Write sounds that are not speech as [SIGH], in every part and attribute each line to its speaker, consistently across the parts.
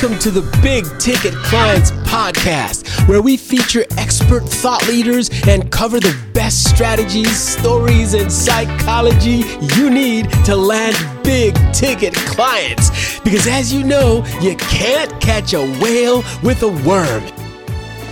Speaker 1: Welcome to the Big Ticket Clients Podcast, where we feature expert thought leaders and cover the best strategies, stories, and psychology you need to land big ticket clients. Because as you know, you can't catch a whale with a worm.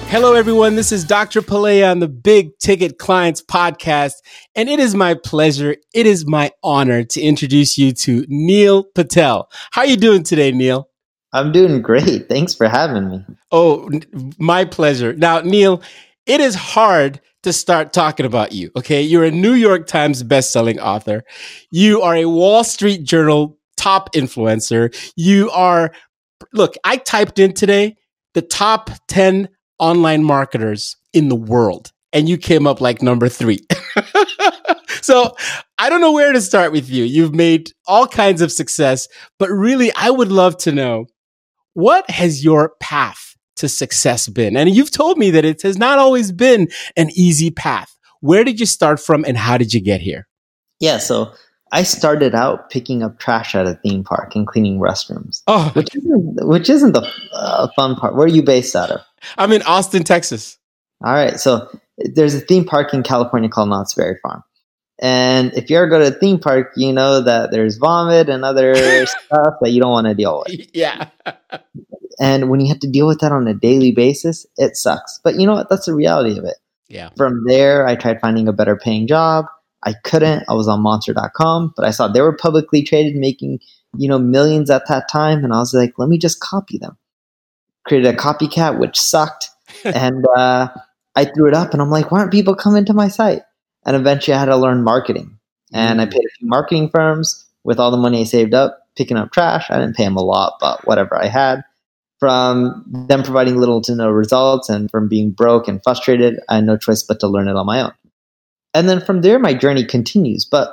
Speaker 1: Hello, everyone. This is Dr. Pillay on the Big Ticket Clients Podcast, and it is my pleasure, it is my honor to introduce you to Neil Patel. How are you doing today, Neil?
Speaker 2: I'm doing great. Thanks for having me.
Speaker 1: Oh, my pleasure. Now, Neil, it is hard to start talking about you. Okay. You're a New York Times bestselling author. You are a Wall Street Journal top influencer. You are, look, I typed in today the top 10 online marketers in the world, and you came up like number three. [LAUGHS] so I don't know where to start with you. You've made all kinds of success, but really, I would love to know what has your path to success been? And you've told me that it has not always been an easy path. Where did you start from and how did you get here?
Speaker 2: Yeah, so I started out picking up trash at a theme park and cleaning restrooms. Oh, which isn't, which isn't the uh, fun part. Where are you based out of?
Speaker 1: I'm in Austin, Texas.
Speaker 2: All right, so there's a theme park in California called Knott's Berry Farm. And if you ever go to a theme park, you know that there's vomit and other [LAUGHS] stuff that you don't want to deal with.
Speaker 1: Yeah.
Speaker 2: and when you have to deal with that on a daily basis, it sucks. But you know what? That's the reality of it.
Speaker 1: Yeah.
Speaker 2: From there, I tried finding a better paying job. I couldn't. I was on monster.com, but I saw they were publicly traded, making, you know, millions at that time. And I was like, let me just copy them. Created a copycat, which sucked. [LAUGHS] and uh, I threw it up and I'm like, why aren't people coming to my site? And eventually I had to learn marketing. And I mm. paid a few marketing firms with all the money I saved up, picking up trash. I didn't pay them a lot, but whatever I had. From them providing little to no results and from being broke and frustrated, I had no choice but to learn it on my own. And then from there, my journey continues. But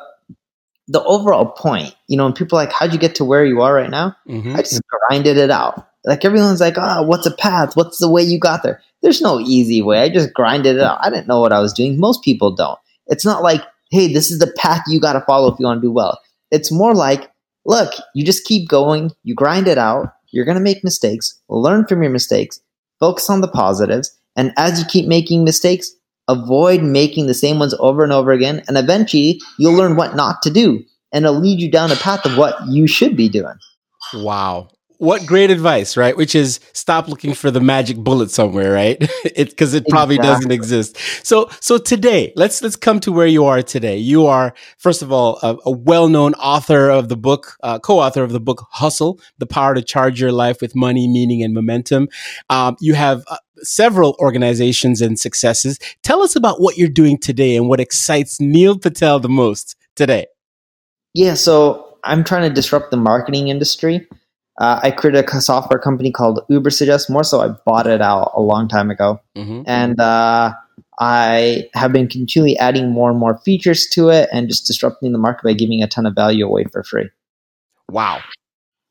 Speaker 2: the overall point, you know, when people are like, how'd you get to where you are right now? Mm-hmm. I just grinded it out. Like everyone's like, oh, what's a path? What's the way you got there? There's no easy way. I just grinded it out. I didn't know what I was doing. Most people don't. It's not like, hey, this is the path you got to follow if you want to do well. It's more like, look, you just keep going, you grind it out, you're going to make mistakes, learn from your mistakes, focus on the positives, and as you keep making mistakes, avoid making the same ones over and over again, and eventually you'll learn what not to do, and it'll lead you down a path of what you should be doing.
Speaker 1: Wow what great advice, right? Which is stop looking for the magic bullet somewhere, right? [LAUGHS] it because it probably exactly. doesn't exist. So so today, let's let's come to where you are today. You are first of all a, a well-known author of the book, uh, co-author of the book Hustle: The Power to Charge Your Life with Money, Meaning, and Momentum. Um, you have uh, several organizations and successes. Tell us about what you're doing today and what excites Neil Patel the most today.
Speaker 2: Yeah, so I'm trying to disrupt the marketing industry. Uh, I created a software company called Ubersuggest. More so, I bought it out a long time ago, mm-hmm. and uh, I have been continually adding more and more features to it, and just disrupting the market by giving a ton of value away for free.
Speaker 1: Wow!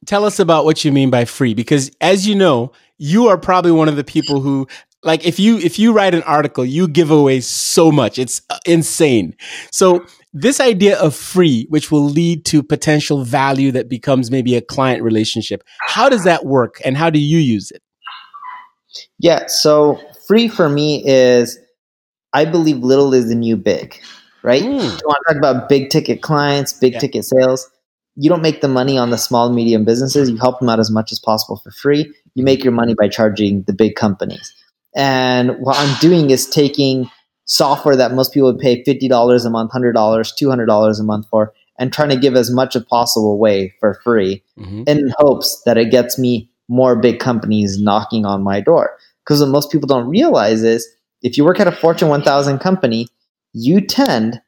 Speaker 1: Tell us about what you mean by free, because as you know, you are probably one of the people who like if you if you write an article you give away so much it's uh, insane so this idea of free, which will lead to potential value that becomes maybe a client relationship, how does that work and how do you use it?
Speaker 2: Yeah, so free for me is I believe little is the new big, right? Mm. You want to talk about big ticket clients, big yeah. ticket sales. You don't make the money on the small medium businesses. You help them out as much as possible for free. You make your money by charging the big companies. And what I'm doing is taking software that most people would pay $50 a month, $100, $200 a month for, and trying to give as much as possible away for free mm-hmm. in hopes that it gets me more big companies knocking on my door. Because what most people don't realize is if you work at a Fortune 1000 company, you tend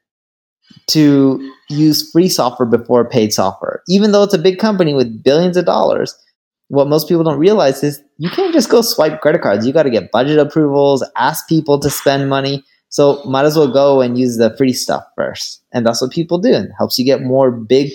Speaker 2: to use free software before paid software. Even though it's a big company with billions of dollars, what most people don't realize is you can't just go swipe credit cards. You got to get budget approvals, ask people to spend money. So might as well go and use the free stuff first. And that's what people do. It helps you get more big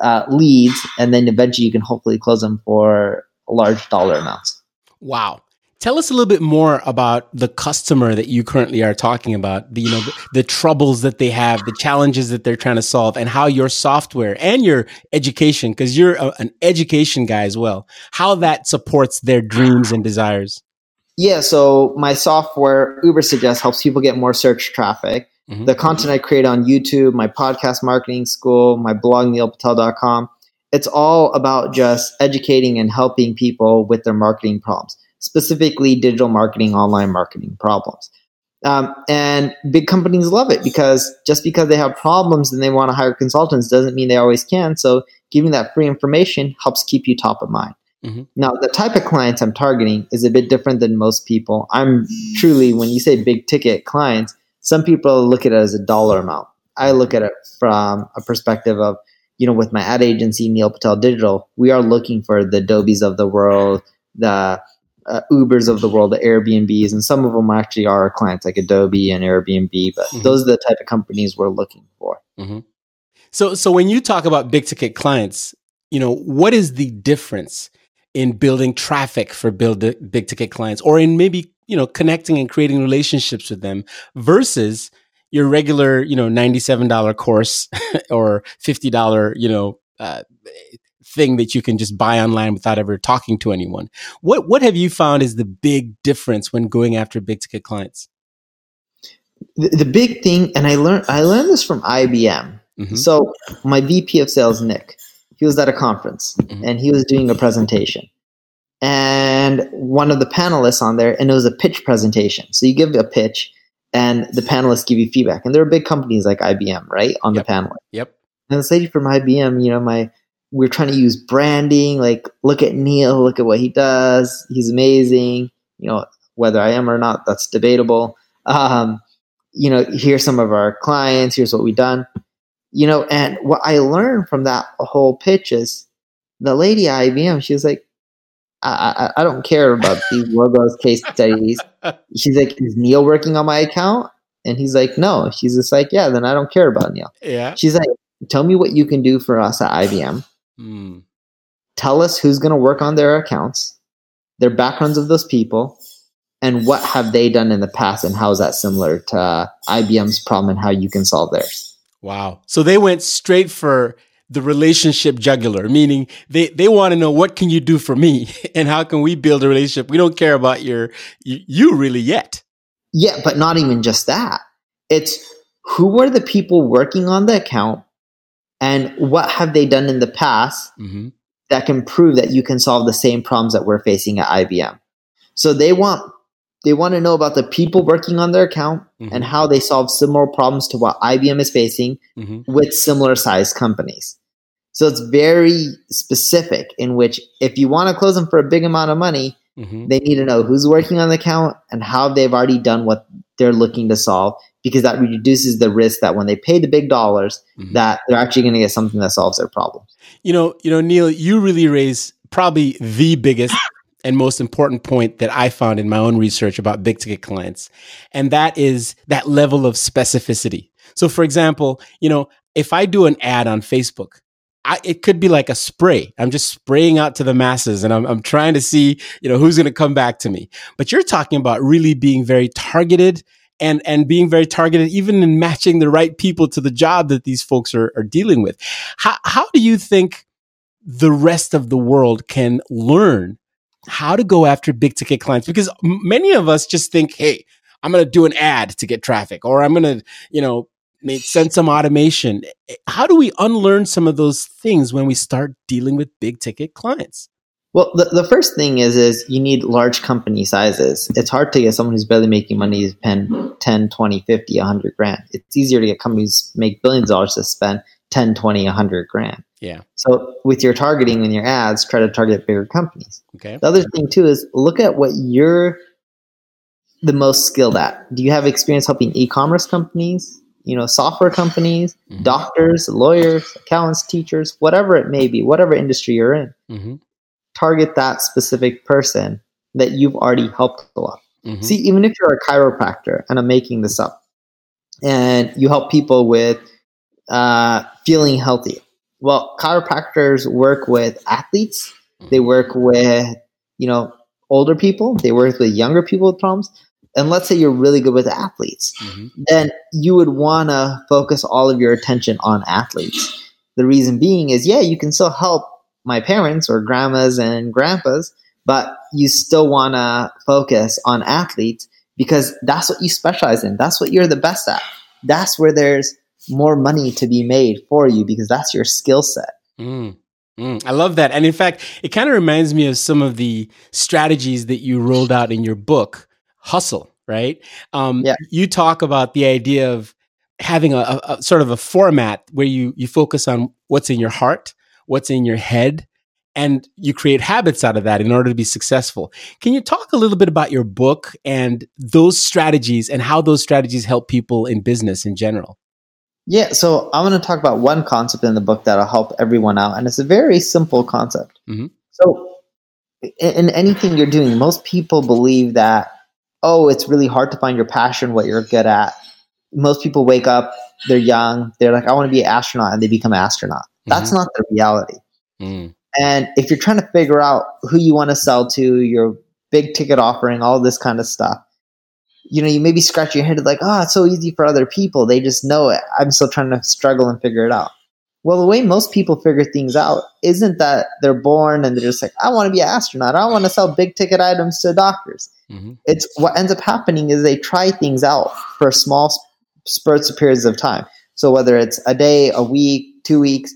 Speaker 2: uh, leads. And then eventually you can hopefully close them for large dollar amounts.
Speaker 1: Wow. Tell us a little bit more about the customer that you currently are talking about. The, you know, the, the, troubles that they have, the challenges that they're trying to solve, and how your software and your education, because you're a, an education guy as well, how that supports their dreams and desires.
Speaker 2: Yeah. So my software, Ubersuggest, helps people get more search traffic. Mm-hmm. The content I create on YouTube, my podcast marketing school, my blog, neilpatel.com, it's all about just educating and helping people with their marketing problems specifically digital marketing, online marketing problems. Um, and big companies love it because just because they have problems and they want to hire consultants doesn't mean they always can. So giving that free information helps keep you top of mind. Mm-hmm. Now, the type of clients I'm targeting is a bit different than most people. I'm truly, when you say big ticket clients, some people look at it as a dollar amount. I look at it from a perspective of, you know, with my ad agency, Neil Patel Digital, we are looking for the Adobe's of the world, the uh, Ubers of the world, the Airbnbs, and some of them actually are our clients, like Adobe and Airbnb. But mm-hmm. those are the type of companies we're looking for.
Speaker 1: Mm-hmm. So, so when you talk about big ticket clients, you know, what is the difference in building traffic for build big ticket clients, or in maybe you know connecting and creating relationships with them versus your regular, you know, ninety-seven dollar course [LAUGHS] or fifty dollar, you know, uh, thing that you can just buy online without ever talking to anyone. What what have you found is the big difference when going after big ticket clients?
Speaker 2: The, the big thing, and I learned I learned this from IBM. Mm-hmm. So my VP of sales, Nick, he was at a conference mm-hmm. and he was doing a presentation. And one of the panelists on there, and it was a pitch presentation. So you give a pitch and the panelists give you feedback. And there are big companies like IBM, right? On
Speaker 1: yep.
Speaker 2: the panel.
Speaker 1: Yep.
Speaker 2: And this lady from IBM, you know, my we're trying to use branding. Like, look at Neil, look at what he does. He's amazing. You know, whether I am or not, that's debatable. Um, you know, here's some of our clients. Here's what we've done. You know, and what I learned from that whole pitch is the lady at IBM, she was like, I, I, I don't care about [LAUGHS] these logos, case studies. She's like, is Neil working on my account? And he's like, no. She's just like, yeah, then I don't care about Neil.
Speaker 1: Yeah.
Speaker 2: She's like, tell me what you can do for us at IBM. Mm. Tell us who's going to work on their accounts, their backgrounds of those people, and what have they done in the past, and how is that similar to uh, IBM's problem, and how you can solve theirs.
Speaker 1: Wow! So they went straight for the relationship jugular, meaning they, they want to know what can you do for me [LAUGHS] and how can we build a relationship? We don't care about your you, you really yet.
Speaker 2: Yeah, but not even just that. It's who are the people working on the account and what have they done in the past mm-hmm. that can prove that you can solve the same problems that we're facing at IBM. So they want they want to know about the people working on their account mm-hmm. and how they solve similar problems to what IBM is facing mm-hmm. with similar sized companies. So it's very specific in which if you want to close them for a big amount of money, mm-hmm. they need to know who's working on the account and how they've already done what they're looking to solve because that reduces the risk that when they pay the big dollars mm-hmm. that they're actually going to get something that solves their problem
Speaker 1: you know you know neil you really raise probably the biggest and most important point that i found in my own research about big ticket clients and that is that level of specificity so for example you know if i do an ad on facebook I, it could be like a spray. I'm just spraying out to the masses and I'm, I'm trying to see, you know, who's going to come back to me. But you're talking about really being very targeted and and being very targeted, even in matching the right people to the job that these folks are, are dealing with. How how do you think the rest of the world can learn how to go after big ticket clients? Because many of us just think, hey, I'm going to do an ad to get traffic, or I'm going to, you know, make send some automation. Eh, eh, how do we unlearn some of those things when we start dealing with big ticket clients?
Speaker 2: Well, the, the first thing is is you need large company sizes. It's hard to get someone who's barely making money to spend 10, 20, 50, 100 grand. It's easier to get companies make billions of dollars to spend 10, 20, 100 grand.
Speaker 1: Yeah.
Speaker 2: So with your targeting and your ads, try to target bigger companies.
Speaker 1: Okay.
Speaker 2: The other thing too is look at what you're the most skilled at. Do you have experience helping e-commerce companies? You know, software companies, mm-hmm. doctors, lawyers, accountants, teachers, whatever it may be, whatever industry you're in. Mm-hmm target that specific person that you've already helped a lot. Mm-hmm. See, even if you're a chiropractor, and I'm making this up, and you help people with uh, feeling healthy. Well, chiropractors work with athletes. They mm-hmm. work with, you know, older people, they work with younger people with problems. And let's say you're really good with athletes, mm-hmm. then you would want to focus all of your attention on athletes. The reason being is, yeah, you can still help my parents or grandmas and grandpas, but you still want to focus on athletes because that's what you specialize in. That's what you're the best at. That's where there's more money to be made for you because that's your skill set.
Speaker 1: Mm. Mm, I love that. And in fact, it kind of reminds me of some of the strategies that you rolled out in your book, Hustle, right? Um, yeah. You talk about the idea of having a, a, a, sort of a format where you, you focus on what's in your heart, what's in your head, and you create habits out of that in order to be successful. Can you talk a little bit about your book and those strategies and how those strategies help people in business in general?
Speaker 2: Yeah, so I'm going to talk about one concept in the book that'll help everyone out, and it's a very simple concept. Mm-hmm. So, in, in anything you're doing, most people believe that, oh, it's really hard to find your passion, what you're good at. Most people wake up, they're young, they're like, I want to be an astronaut, and they become an astronaut. Mm-hmm. That's not the reality. Mm. And if you're trying to figure out who you want to sell to, your big ticket offering, all this kind of stuff, you know, you maybe scratch your head like, oh, it's so easy for other people. They just know it. I'm still trying to struggle and figure it out. Well, the way most people figure things out isn't that they're born and they're just like, I want to be an astronaut. I want to sell big ticket items to doctors. Mm-hmm. It's what ends up happening is they try things out for small spurts of periods of time. So whether it's a day, a week, two weeks,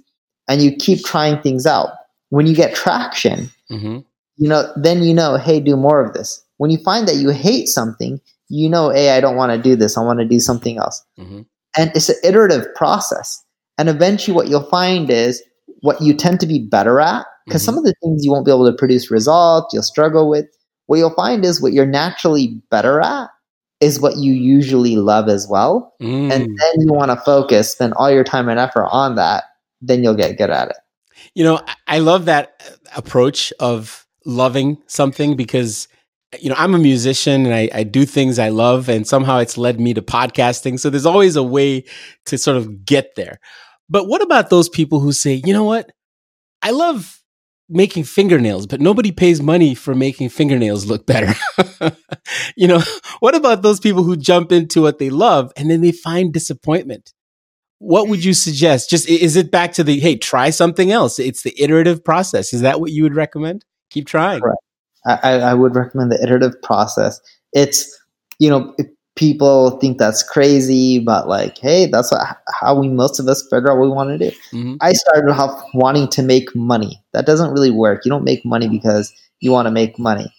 Speaker 2: and you keep trying things out when you get traction, mm-hmm. you know, then you know, hey, do more of this. When you find that you hate something, you know, hey, I don't want to do this. I want to do something else. Mm-hmm. And it's an iterative process. And eventually, what you'll find is what you tend to be better at, because mm-hmm. some of the things you won't be able to produce results, you'll struggle with. What you'll find is what you're naturally better at is what you usually love as well. Mm. And then you want to focus, spend all your time and effort on that, then you'll get good at it.
Speaker 1: You know, I love that approach of loving something because you know, I'm a musician and I, I, do things I love, and somehow it's led me to podcasting. So there's always a way to sort of get there. But what about those people who say, you know what? I love making fingernails, but nobody pays money for making fingernails look better. [LAUGHS] you know, [LAUGHS] what about those people who jump into what they love and then they find disappointment? what would you suggest? Just is it back to the hey, try something else? It's the iterative process. Is that what you would recommend? Keep trying.
Speaker 2: Right. I, I would recommend the iterative process. It's you know people think that's crazy, but like hey, that's what, how we most of us figure out what we want to do. Mm-hmm. I started off wanting to make money. That doesn't really work. You don't make money because you want to make money.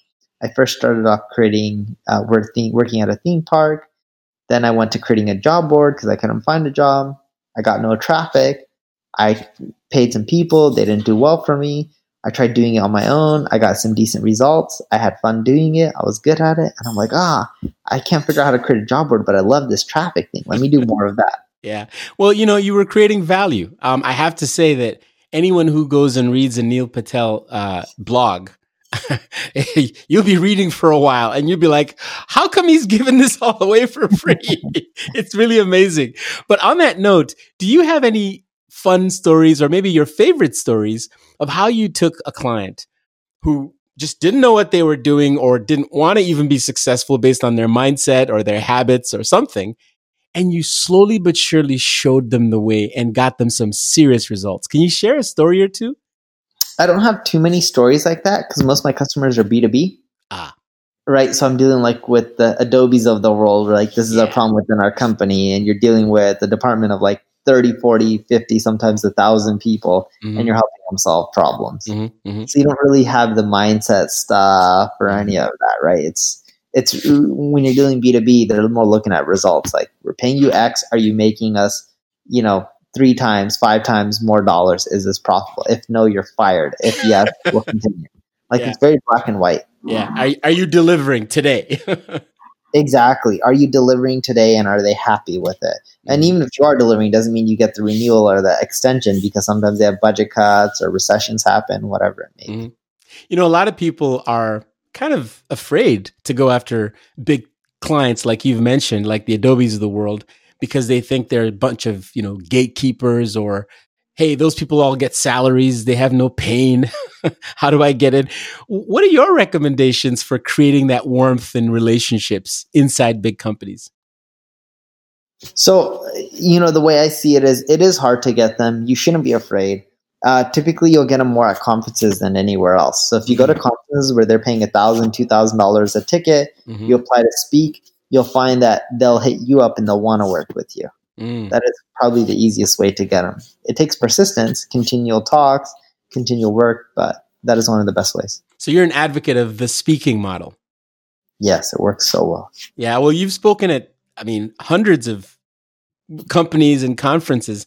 Speaker 2: I first started off creating uh, working working at a theme park. Then I went to creating a job board because I couldn't find a job. I got no traffic. I paid some people. They didn't do well for me. I tried doing it on my own. I got some decent results. I had fun doing it. I was good at it. And I'm like, ah, I can't figure out how to create a job board, but I love this traffic thing. Let me do more of that.
Speaker 1: yeah. Well, you know, you were creating value. Um, I have to say that anyone who goes and reads a Neil Patel uh, blog, [LAUGHS] you'll be reading for a while and you'll be like, how come he's giving this all away for free? [LAUGHS] it's really amazing. But on that note, do you have any fun stories or maybe your favorite stories of how you took a client who just didn't know what they were doing or didn't want to even be successful based on their mindset or their habits or something. And you slowly but surely showed them the way and got them some serious results. Can you share a story or two?
Speaker 2: I don't have too many stories like that because most of my customers are B2B. Ah. Right. So I'm dealing like with the Adobes of the world. Like this is yeah. a problem within our company and you're dealing with the department of like 30, 40, 50, sometimes a thousand people mm-hmm. and you're helping them solve problems. Mm-hmm. Mm-hmm. So you don't really have the mindset stuff or any of that. Right. It's, it's when you're doing B2B, they're more looking at results. Like we're paying you X. Are you making us, you know, three times, five times more dollars, is this profitable? If no, you're fired. If yes, we'll continue. Like yeah. it's very black and white.
Speaker 1: Yeah. Are, are you delivering today? [LAUGHS]
Speaker 2: exactly. Are you delivering today and are they happy with it? And mm-hmm. even if you are delivering, doesn't mean you get the renewal or the extension because sometimes they have budget cuts or recessions happen, whatever it may be. Mm-hmm.
Speaker 1: You know, a lot of people are kind of afraid to go after big clients like you've mentioned, like the Adobes of the world because they think they're a bunch of you know gatekeepers or hey, those people all get salaries, they have no pain. [LAUGHS] How do I get it? What are your recommendations for creating that warmth in relationships inside big companies?
Speaker 2: So, you know, the way I see it is it is hard to get them. You shouldn't be afraid. Uh, typically, you'll get them more at conferences than anywhere else. So, if you go to mm-hmm. conferences where they're paying a thousand, two thousand dollars a ticket, mm-hmm. you apply to speak, you'll find that they'll hit you up and they'll want to work with you. Mm. That is probably the easiest way to get them. It takes persistence, continual talks, continual work, but that is one of the best ways.
Speaker 1: So you're an advocate of the speaking model.
Speaker 2: Yes, it works so well.
Speaker 1: Yeah, well, you've spoken at, I mean, hundreds of companies and conferences.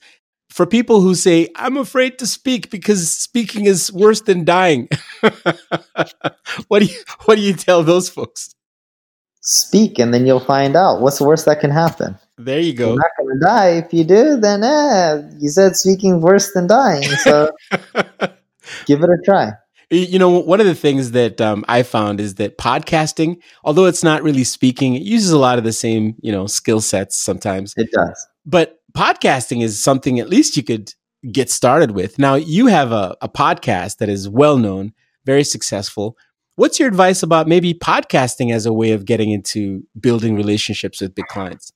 Speaker 1: For people who say, I'm afraid to speak because speaking is worse than dying. [LAUGHS] what do you what do you tell those folks?
Speaker 2: Speak and then you'll find out what's the worst that can happen.
Speaker 1: There you go.
Speaker 2: You're not gonna die. If you do, then eh, you said speaking worse than dying. So [LAUGHS] give it a try.
Speaker 1: You know, one of the things that um, I found is that podcasting, although it's not really speaking, it uses a lot of the same, you know, skill sets sometimes.
Speaker 2: It does.
Speaker 1: But podcasting is something at least you could get started with. Now, you have a, a podcast that is well known, very successful. What's your advice about maybe podcasting as a way of getting into building relationships with big clients?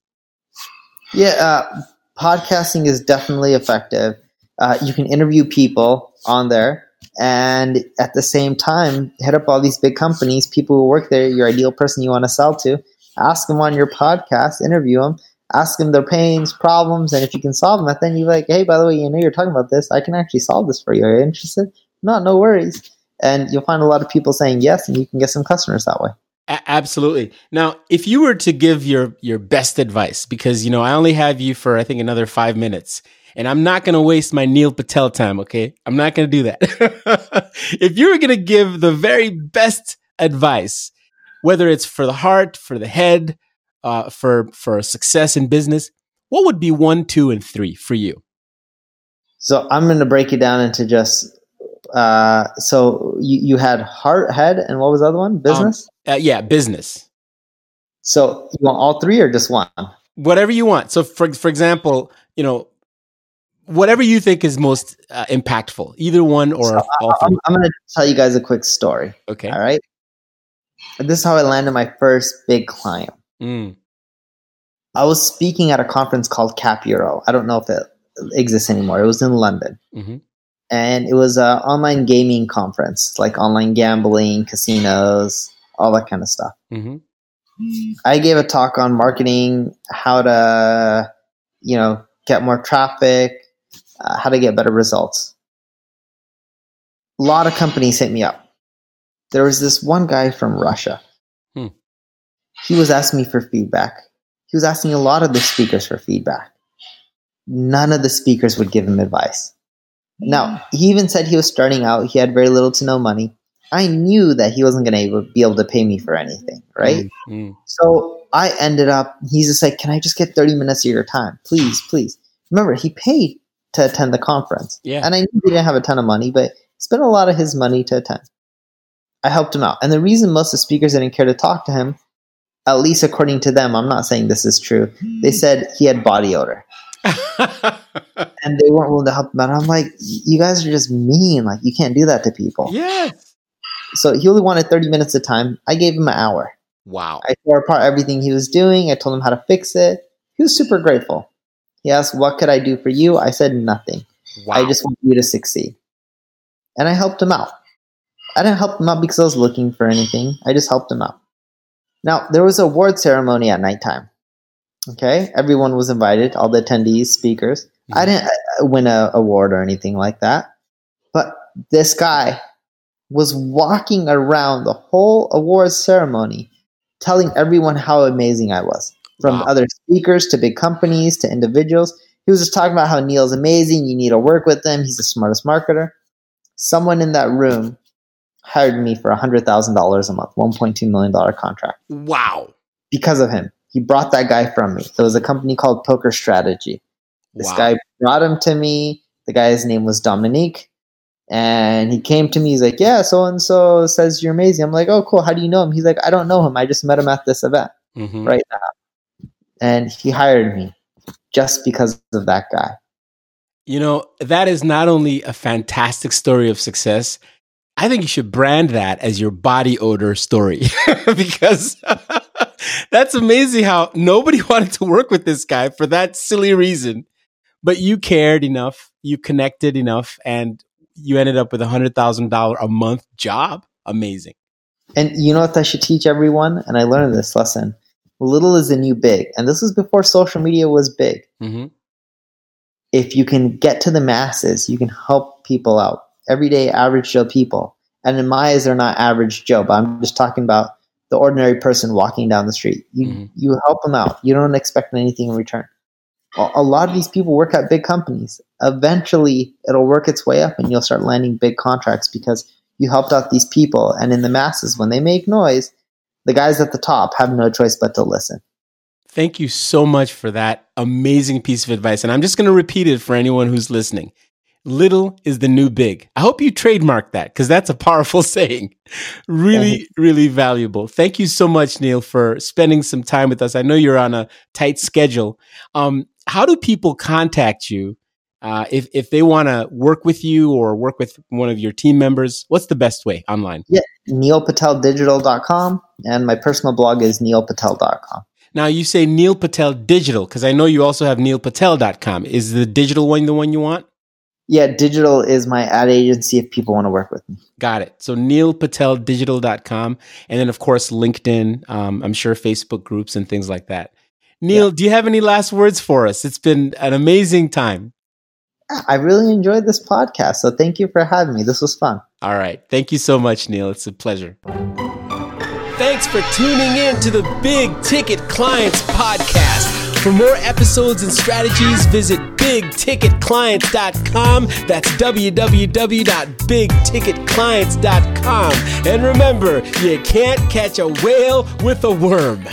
Speaker 2: Yeah, uh, podcasting is definitely effective. Uh, you can interview people on there, and at the same time, hit up all these big companies, people who work there, your ideal person you want to sell to. Ask them on your podcast, interview them, ask them their pains, problems, and if you can solve them, then you're like, hey, by the way, you know you're talking about this. I can actually solve this for you. Are you interested? No, no worries. And you'll find a lot of people saying yes, and you can get some customers that way.
Speaker 1: A- absolutely. Now, if you were to give your your best advice, because you know I only have you for I think another five minutes, and I'm not going to waste my Neil Patel time. Okay, I'm not going to do that. [LAUGHS] if you were going to give the very best advice, whether it's for the heart, for the head, uh, for for success in business, what would be one, two, and three for you?
Speaker 2: So I'm going to break it down into just uh, so you, you had heart, head, and what was the other one? Business.
Speaker 1: Um, uh, yeah, business.
Speaker 2: So you want all three or just one?
Speaker 1: Whatever you want. So for for example, you know, whatever you think is most uh, impactful, either one or so all
Speaker 2: I'm, I'm going to tell you guys a quick story.
Speaker 1: Okay.
Speaker 2: All right. This is how I landed my first big client. Mm. I was speaking at a conference called Cap Euro. I don't know if it exists anymore. It was in London. Mm-hmm and it was an online gaming conference, like online gambling, casinos, all that kind of stuff. Mm-hmm. I gave a talk on marketing, how to, you know, get more traffic, uh, how to get better results. A lot of companies hit me up. There was this one guy from Russia. Hmm. He was asking me for feedback. He was asking a lot of the speakers for feedback. None of the speakers would give him advice. Now, he even said he was starting out. He had very little to no money. I knew that he wasn't going to be able to pay me for anything, right? Mm-hmm. So I ended up, he's just like, can I just get 30 minutes of your time? Please, please. Remember, he paid to attend the conference.
Speaker 1: Yeah.
Speaker 2: And I knew he didn't have a ton of money, but spent a lot of his money to attend. I helped him out. And the reason most of the speakers didn't care to talk to him, at least according to them, I'm not saying this is true, they said he had body odor. [LAUGHS] [LAUGHS] and they weren't willing to help him out. I'm like, you guys are just mean. Like, you can't do that to people.
Speaker 1: Yes.
Speaker 2: So he only wanted 30 minutes of time. I gave him an hour.
Speaker 1: Wow.
Speaker 2: I tore apart everything he was doing. I told him how to fix it. He was super grateful. He asked, What could I do for you? I said, Nothing. Wow. I just want you to succeed. And I helped him out. I didn't help him out because I was looking for anything. I just helped him out. Now, there was a award ceremony at nighttime. Okay, everyone was invited, all the attendees, speakers. Mm-hmm. I didn't uh, win an award or anything like that, but this guy was walking around the whole awards ceremony, telling everyone how amazing I was, from wow. other speakers to big companies to individuals. He was just talking about how Neil's amazing. You need to work with him. He's the smartest marketer. Someone in that room hired me for $100,000 a month, $1.2 million contract.
Speaker 1: Wow.
Speaker 2: Because of him he brought that guy from me. It was a company called Poker Strategy. This wow. guy brought him to me. The guy's name was Dominique. And he came to me. He's like, Yeah, so and so says you're amazing. I'm like, Oh, cool. How do you know him? He's like, I don't know him. I just met him at this event mm-hmm. right now. And he hired me just because of that guy.
Speaker 1: You know, that is not only a fantastic story of success, I think you should brand that as your body odor story [LAUGHS] because [LAUGHS] that's amazing how nobody [LAUGHS] wanted to work with this guy for that silly reason. But you cared enough, you connected enough, and you ended up with a $100,000 a month job. Amazing.
Speaker 2: And you know what I should teach everyone? And I learned this lesson little is the new big. And this was before social media was big. Mm-hmm. If you can get to the masses, you can help people out, everyday average Joe people. And in my eyes, they're not average Joe, but I'm just talking about the ordinary person walking down the street. You, mm-hmm. you help them out. You don't expect anything in return. A lot of these people work at big companies. Eventually, it'll work its way up and you'll start landing big contracts because you helped out these people. And in the masses, when they make noise, the guys at the top have no choice but to listen.
Speaker 1: Thank you so much for that amazing piece of advice. And I'm just going to repeat it for anyone who's listening. Little is the new big. I hope you trademark that because that's a powerful [LAUGHS] saying. Really, really valuable. Thank you so much, Neil, for spending some time with us. I know you're on a tight schedule. Um, how do people contact you uh, if, if they want to work with you or work with one of your team members? What's the best way online?
Speaker 2: Yeah, neilpateldigital.com. And my personal blog is neilpatel.com.
Speaker 1: Now you say Neil Patel Digital because I know you also have neilpatel.com. Is the digital one the one you want?
Speaker 2: Yeah, digital is my ad agency if people want to work with me.
Speaker 1: Got it. So neilpateldigital.com. And then, of course, LinkedIn, um, I'm sure Facebook groups and things like that. Neil, yeah. do you have any last words for us? It's been an amazing time.
Speaker 2: I really enjoyed this podcast. So thank you for having me. This was fun.
Speaker 1: All right. Thank you so much, Neil. It's a pleasure. Thanks for tuning in to the Big Ticket Clients Podcast. For more episodes and strategies, visit bigticketclients.com. That's www.bigticketclients.com. And remember, you can't catch a whale with a worm.